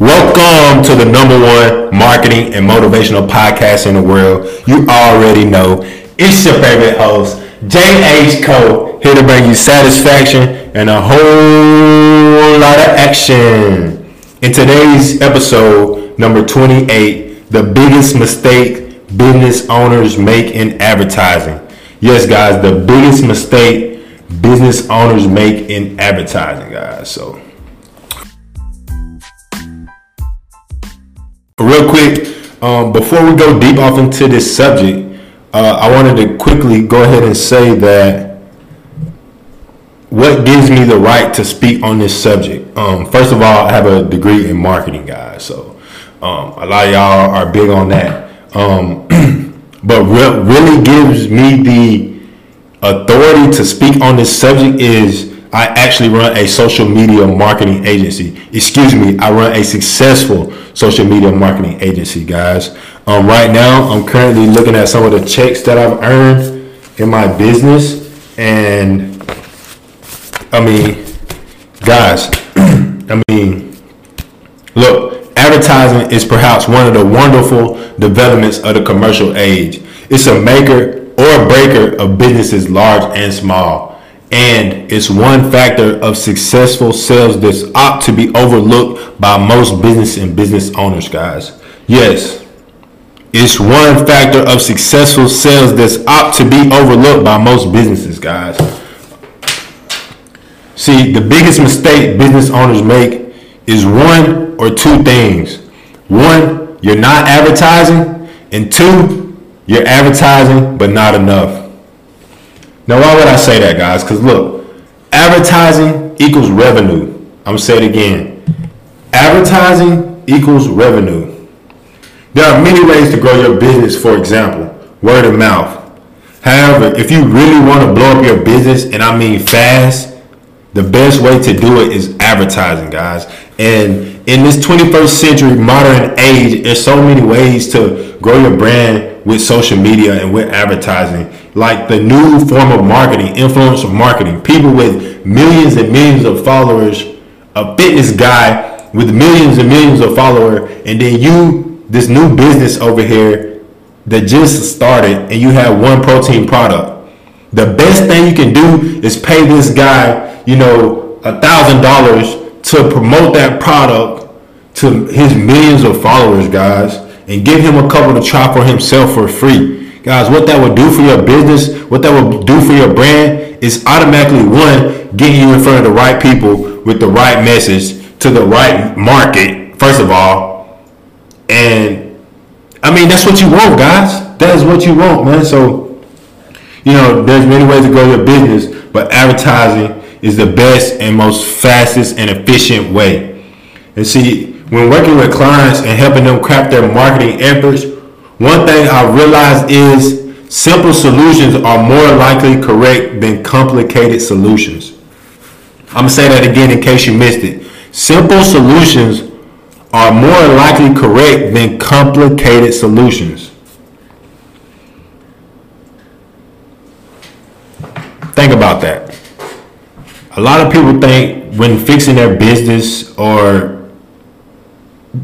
Welcome to the number one marketing and motivational podcast in the world. You already know it's your favorite host, J.H. Cole, here to bring you satisfaction and a whole lot of action. In today's episode, number 28, the biggest mistake business owners make in advertising. Yes, guys, the biggest mistake business owners make in advertising, guys. So, real quick, um, before we go deep off into this subject, uh, I wanted to quickly go ahead and say that what gives me the right to speak on this subject? Um, first of all, I have a degree in marketing, guys. So um, a lot of y'all are big on that. Um, but what really gives me the authority to speak on this subject is I actually run a social media marketing agency. Excuse me, I run a successful social media marketing agency, guys. Um, right now, I'm currently looking at some of the checks that I've earned in my business, and I mean, guys, I mean, look, advertising is perhaps one of the wonderful developments of the commercial age. It's a maker or a breaker of businesses large and small. And it's one factor of successful sales that's ought to be overlooked by most business and business owners, guys. Yes, it's one factor of successful sales that's ought to be overlooked by most businesses, guys. See, the biggest mistake business owners make is one or two things. One, you're not advertising, and two, you're advertising but not enough. Now, why would I say that, guys? Because look, advertising equals revenue. I'm gonna say it again. Advertising equals revenue. There are many ways to grow your business, for example, word of mouth. However, if you really want to blow up your business, and I mean fast, the best way to do it is advertising, guys. And in this 21st century modern age, there's so many ways to grow your brand with social media and with advertising like the new form of marketing, influencer marketing. People with millions and millions of followers, a fitness guy with millions and millions of followers, and then you, this new business over here that just started, and you have one protein product. The best thing you can do is pay this guy, you know, a thousand dollars to promote that product to his millions of followers, guys, and give him a couple to try for himself for free Guys, what that would do for your business, what that would do for your brand is automatically one, getting you in front of the right people with the right message to the right market, first of all. And I mean, that's what you want, guys. That is what you want, man. So, you know, there's many ways to grow your business, but advertising is the best and most fastest and efficient way. And see, when working with clients and helping them craft their marketing efforts, one thing I realized is simple solutions are more likely correct than complicated solutions. I'm gonna say that again in case you missed it. Simple solutions are more likely correct than complicated solutions. Think about that. A lot of people think when fixing their business or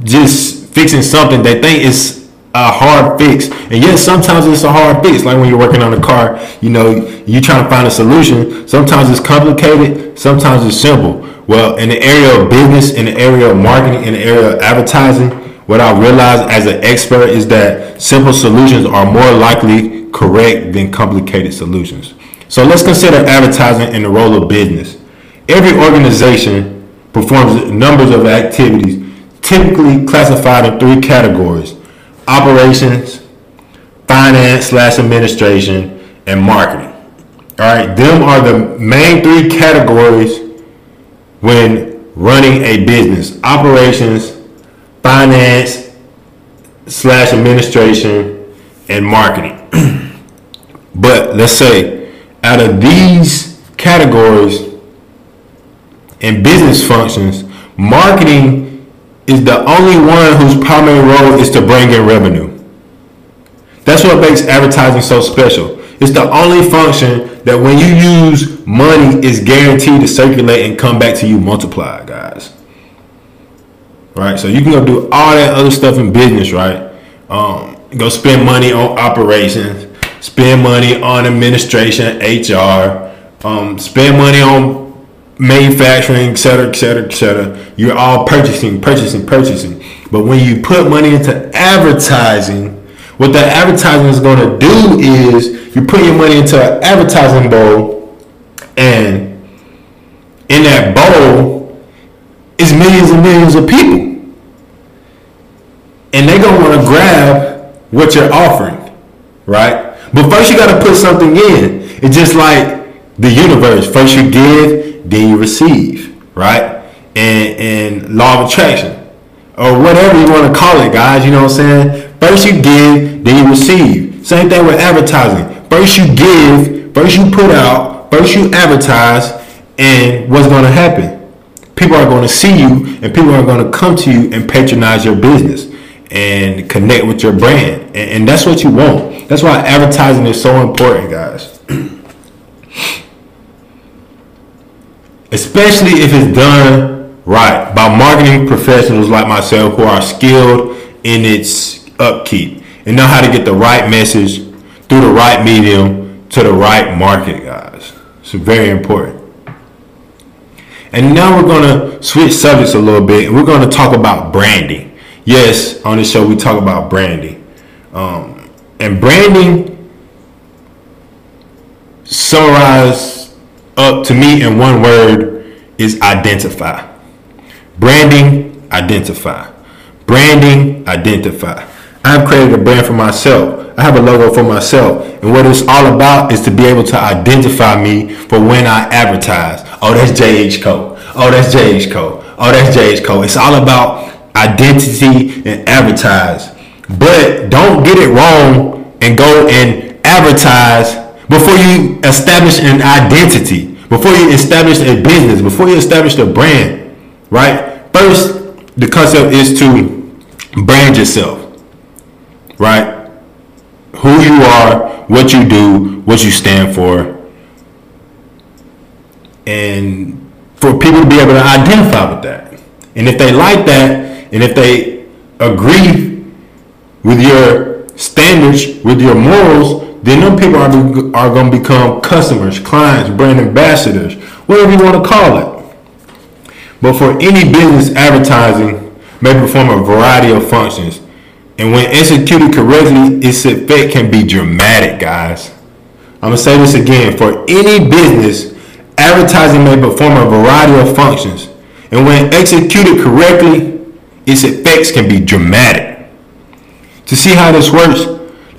just fixing something, they think it's a hard fix. And yes, sometimes it's a hard fix. Like when you're working on a car, you know, you're trying to find a solution. Sometimes it's complicated, sometimes it's simple. Well, in the area of business, in the area of marketing, in the area of advertising, what I realized as an expert is that simple solutions are more likely correct than complicated solutions. So let's consider advertising in the role of business. Every organization performs numbers of activities typically classified in three categories operations, finance slash administration, and marketing. All right, them are the main three categories when running a business: operations, finance slash administration, and marketing. but let's say out of these categories and business functions, marketing is the only one whose primary role is to bring in revenue. That's what makes advertising so special. It's the only function that when you use money is guaranteed to circulate and come back to you multiplied, guys. right? So you can go do all that other stuff in business, right? Um, go spend money on operations, spend money on administration, HR, um, spend money on manufacturing, et cetera, et cetera, et cetera. You're all purchasing, purchasing, purchasing. But when you put money into advertising, what that advertising is going to do is you put your money into an advertising bowl, and in that bowl is millions and millions of people. And they're going to want to grab what you're offering, right? But first you got to put something in. It's just like the universe. First you give, then you receive, right? And, and law of attraction, or whatever you want to call it, guys. You know what I'm saying? First you give, then you receive. Same thing with advertising. First you give, first you put out, first you advertise, and what's going to happen? People are going to see you, and people are going to come to you and patronize your business and connect with your brand. And, and that's what you want. That's why advertising is so important, guys. Especially if it's done right by marketing professionals like myself who are skilled in its upkeep and know how to get the right message through the right medium to the right market, guys. It's very important. And now we're going to switch subjects a little bit and we're going to talk about branding. Yes, on this show we talk about branding. Um, and branding summarized up to me in one word is identify. Branding, identify. Branding, identify. I've created a brand for myself. I have a logo for myself. And what it's all about is to be able to identify me for when I advertise. Oh, that's JH Cole. Oh, that's JH Cole. Oh, that's JH Cole. It's all about identity and advertise. But don't get it wrong and go and advertise before you establish an identity, before you establish a business, before you establish a brand, right? First, the concept is to brand yourself, right? Who you are, what you do, what you stand for, and for people to be able to identify with that. And if they like that, and if they agree with your standards, with your morals, then them people are, are going to become customers, clients, brand ambassadors, whatever you want to call it. But for any business, advertising may perform a variety of functions. And when executed correctly, its effect can be dramatic, guys. I'm going to say this again. For any business, advertising may perform a variety of functions. And when executed correctly, its effects can be dramatic. To see how this works,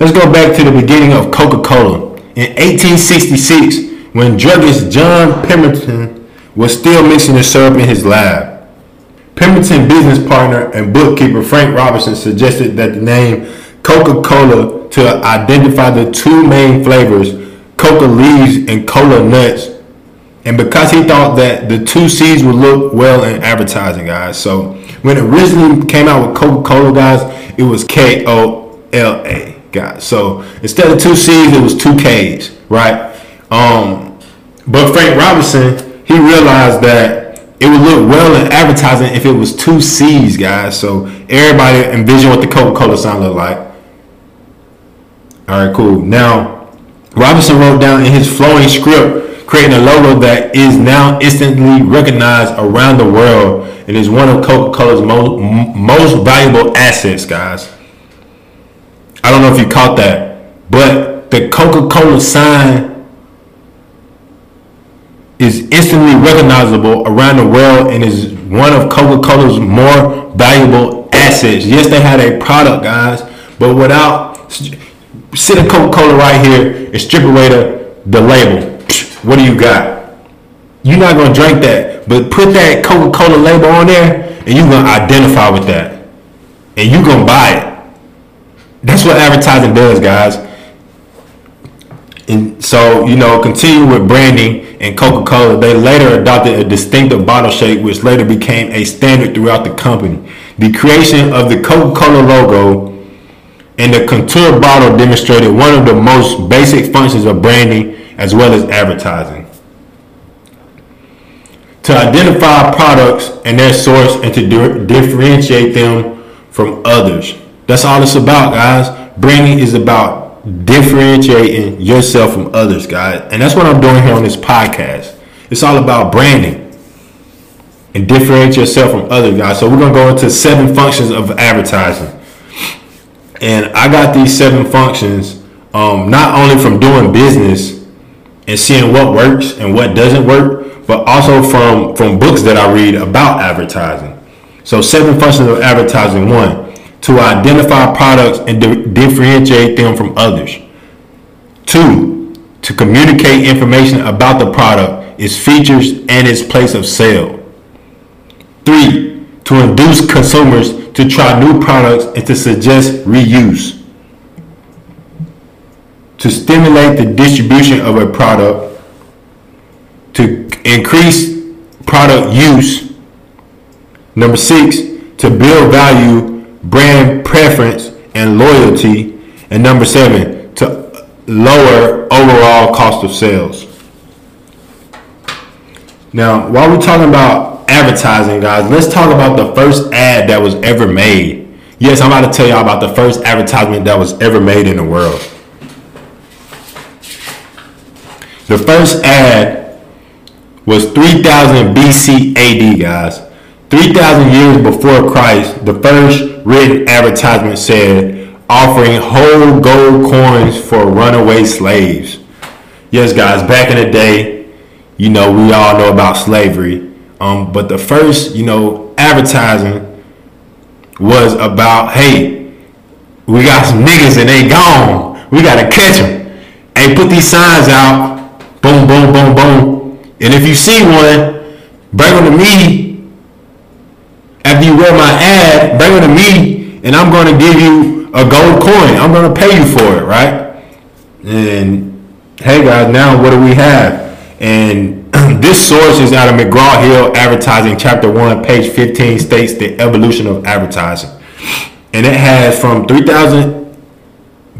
let's go back to the beginning of Coca-Cola. In 1866, when druggist John Pemberton was still mixing the syrup in his lab. Pemberton business partner and bookkeeper Frank Robinson suggested that the name Coca-Cola to identify the two main flavors, coca leaves and cola nuts. And because he thought that the two C's would look well in advertising, guys. So when it originally came out with Coca-Cola, guys, it was K-O-L-A, So instead of two C's, it was two K's, right? Um, but Frank Robinson, he realized that it would look well in advertising if it was two C's, guys. So everybody envision what the Coca-Cola sign looked like. All right, cool. Now, Robinson wrote down in his flowing script, creating a logo that is now instantly recognized around the world and is one of Coca-Cola's most, most valuable assets, guys. I don't know if you caught that, but the Coca-Cola sign is instantly recognizable around the world and is one of Coca-Cola's more valuable assets. Yes, they had a product, guys, but without sit a Coca-Cola right here and strip away the, the label. What do you got? You're not gonna drink that, but put that Coca-Cola label on there, and you're gonna identify with that, and you're gonna buy it. That's what advertising does, guys. And so, you know, continue with branding and Coca-Cola. They later adopted a distinctive bottle shape, which later became a standard throughout the company. The creation of the Coca-Cola logo and the contour bottle demonstrated one of the most basic functions of branding as well as advertising. to identify products and their source and to di- differentiate them from others. That's all it's about, guys. Branding is about differentiating yourself from others, guys. And that's what I'm doing here on this podcast. It's all about branding and differentiate yourself from other guys. So we're gonna go into seven functions of advertising. And I got these seven functions um, not only from doing business and seeing what works and what doesn't work, but also from from books that I read about advertising. So seven functions of advertising. One, to identify products and di- differentiate them from others. Two, to communicate information about the product, its features, and its place of sale. Three, to induce consumers to try new products and to suggest reuse. To stimulate the distribution of a product, to increase product use. Number six, to build value, brand preference, and loyalty. And number seven, to lower overall cost of sales. Now, while we're talking about advertising, guys, let's talk about the first ad that was ever made. Yes, I'm about to tell y'all about the first advertisement that was ever made in the world. The first ad was 3000 BC AD, guys. 3000 years before Christ, the first written advertisement said, offering whole gold coins for runaway slaves. Yes, guys, back in the day, you know, we all know about slavery. Um, but the first, you know, advertising was about, hey, we got some niggas and they gone. We gotta catch them. Hey, put these signs out. Boom, boom, boom, boom. And if you see one, bring them to me. After you read my ad, bring them to me, and I'm gonna give you a gold coin. I'm gonna pay you for it, right? And hey guys, now what do we have? And this source is out of McGraw Hill Advertising, Chapter 1, page 15, states the evolution of advertising. And it has from 3000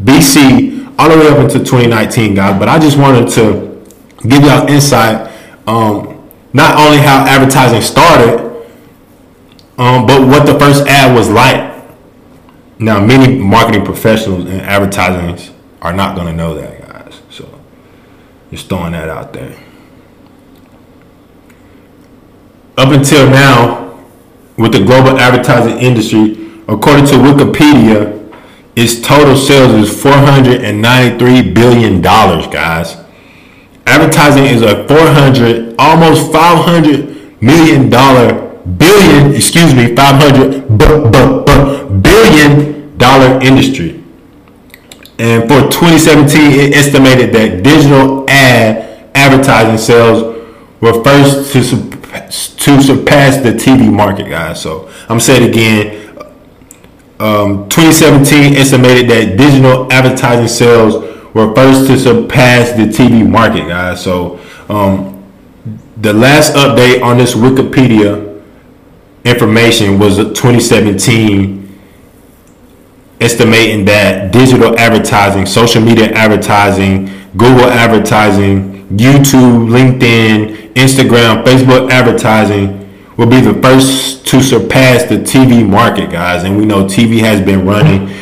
BC all the way up into 2019, guys. But I just wanted to give y'all insight, um, not only how advertising started, um, but what the first ad was like. Now, many marketing professionals and advertisers are not going to know that, guys. So, just throwing that out there. Up until now, with the global advertising industry, according to Wikipedia, its total sales is 493 billion dollars, guys. Advertising is a 400, almost 500 million dollar billion, excuse me, 500 b- b- b- billion dollar industry. And for 2017, it estimated that digital ad advertising sales were first to surpass, to surpass the TV market, guys. So I'm saying it again. Um, 2017 estimated that digital advertising sales were first to surpass the TV market, guys. So um, the last update on this Wikipedia information was 2017 estimating that digital advertising, social media advertising, Google advertising, YouTube, LinkedIn, Instagram, Facebook advertising will be the first to surpass the TV market, guys. And we know TV has been running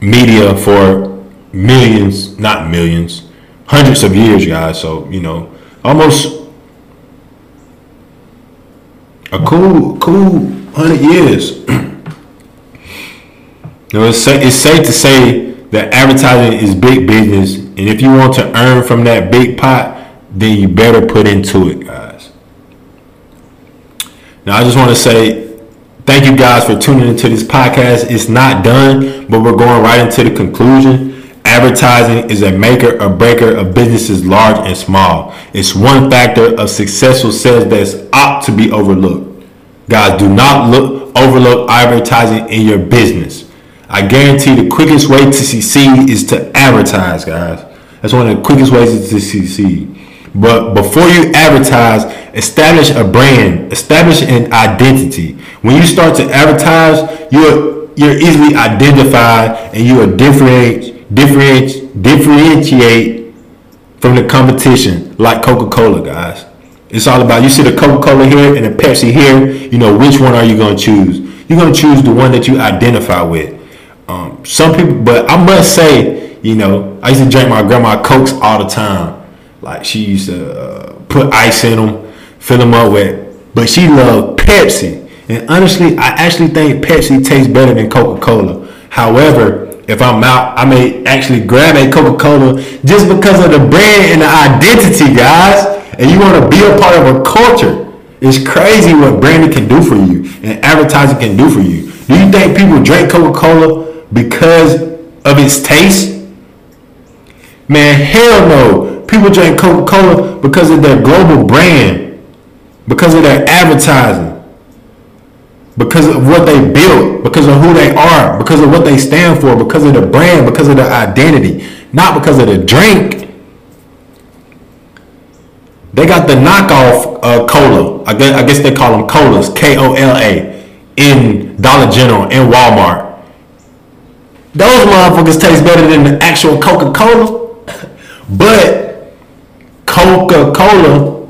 media for millions, not millions, hundreds of years, guys. So, you know, almost a cool, cool hundred years. You know, it's, sa- it's safe to say that advertising is big business, and if you want to earn from that big pot, then you better put into it, guys. Now, I just want to say thank you guys for tuning into this podcast. It's not done, but we're going right into the conclusion. Advertising is a maker or breaker of businesses large and small. It's one factor of successful sales that's ought to be overlooked. Guys, do not look overlook advertising in your business. I guarantee the quickest way to succeed is to advertise, guys. That's one of the quickest ways to succeed. But before you advertise, establish a brand, establish an identity. When you start to advertise, you're you're easily identified and you are differentiate differentiate differentiate from the competition like Coca-Cola, guys. It's all about you see the Coca-Cola here and the Pepsi here. You know which one are you gonna choose? You're gonna choose the one that you identify with. Um, some people, but I must say, you know, I used to drink my grandma cokes all the time. Like she used to uh, put ice in them, fill them up with, but she loved Pepsi. And honestly, I actually think Pepsi tastes better than Coca Cola. However, if I'm out, I may actually grab a Coca Cola just because of the brand and the identity, guys. And you want to be a part of a culture. It's crazy what branding can do for you and advertising can do for you. Do you think people drink Coca Cola because of its taste? Man, hell no. People drink Coca Cola because of their global brand, because of their advertising because of what they built, because of who they are, because of what they stand for, because of the brand, because of their identity, not because of the drink. They got the knockoff uh, cola. I guess, I guess they call them colas, K O L A, in Dollar General, in Walmart. Those motherfuckers taste better than the actual Coca Cola. but Coca Cola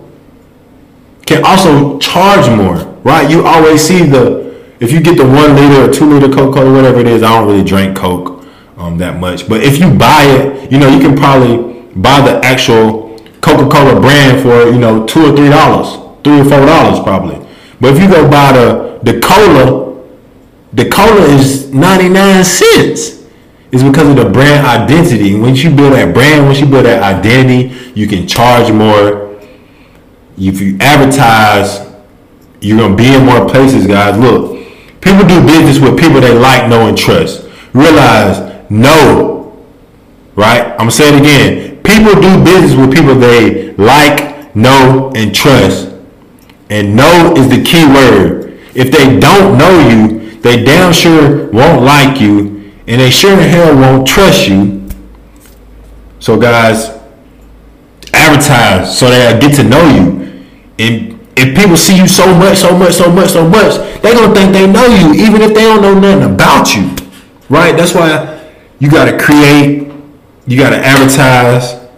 can also charge more right? You always see the if you get the one liter or two liter Coca Cola, whatever it is. I don't really drink Coke um, that much, but if you buy it, you know you can probably buy the actual Coca Cola brand for you know two or three dollars, three or four dollars probably. But if you go buy the the cola, the cola is ninety nine cents. It's because of the brand identity. Once you build that brand, once you build that identity, you can charge more. If you advertise you're gonna be in more places, guys. Look, people do business with people they like, know, and trust. Realize, no, right? I'm gonna say it again. People do business with people they like, know, and trust. And know is the key word. If they don't know you, they damn sure won't like you, and they sure in hell won't trust you. So, guys, advertise so they get to know you. And if people see you so much, so much, so much, so much, they're gonna think they know you, even if they don't know nothing about you. Right? That's why you gotta create, you gotta advertise,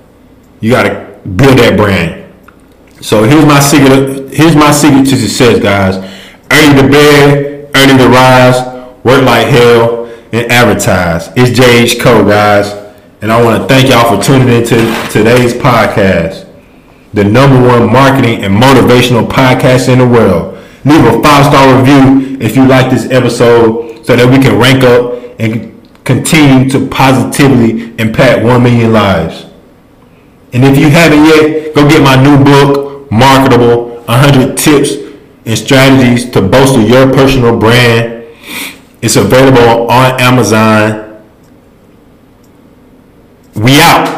you gotta build that brand. So here's my secret. Here's my secret to success, guys. Earning the bed, earning the rise, work like hell, and advertise. It's JH Cole, guys, and I want to thank y'all for tuning into today's podcast the number one marketing and motivational podcast in the world. Leave a five star review if you like this episode so that we can rank up and continue to positively impact 1 million lives. And if you haven't yet, go get my new book, Marketable 100 Tips and Strategies to Bolster Your Personal Brand. It's available on Amazon. We out.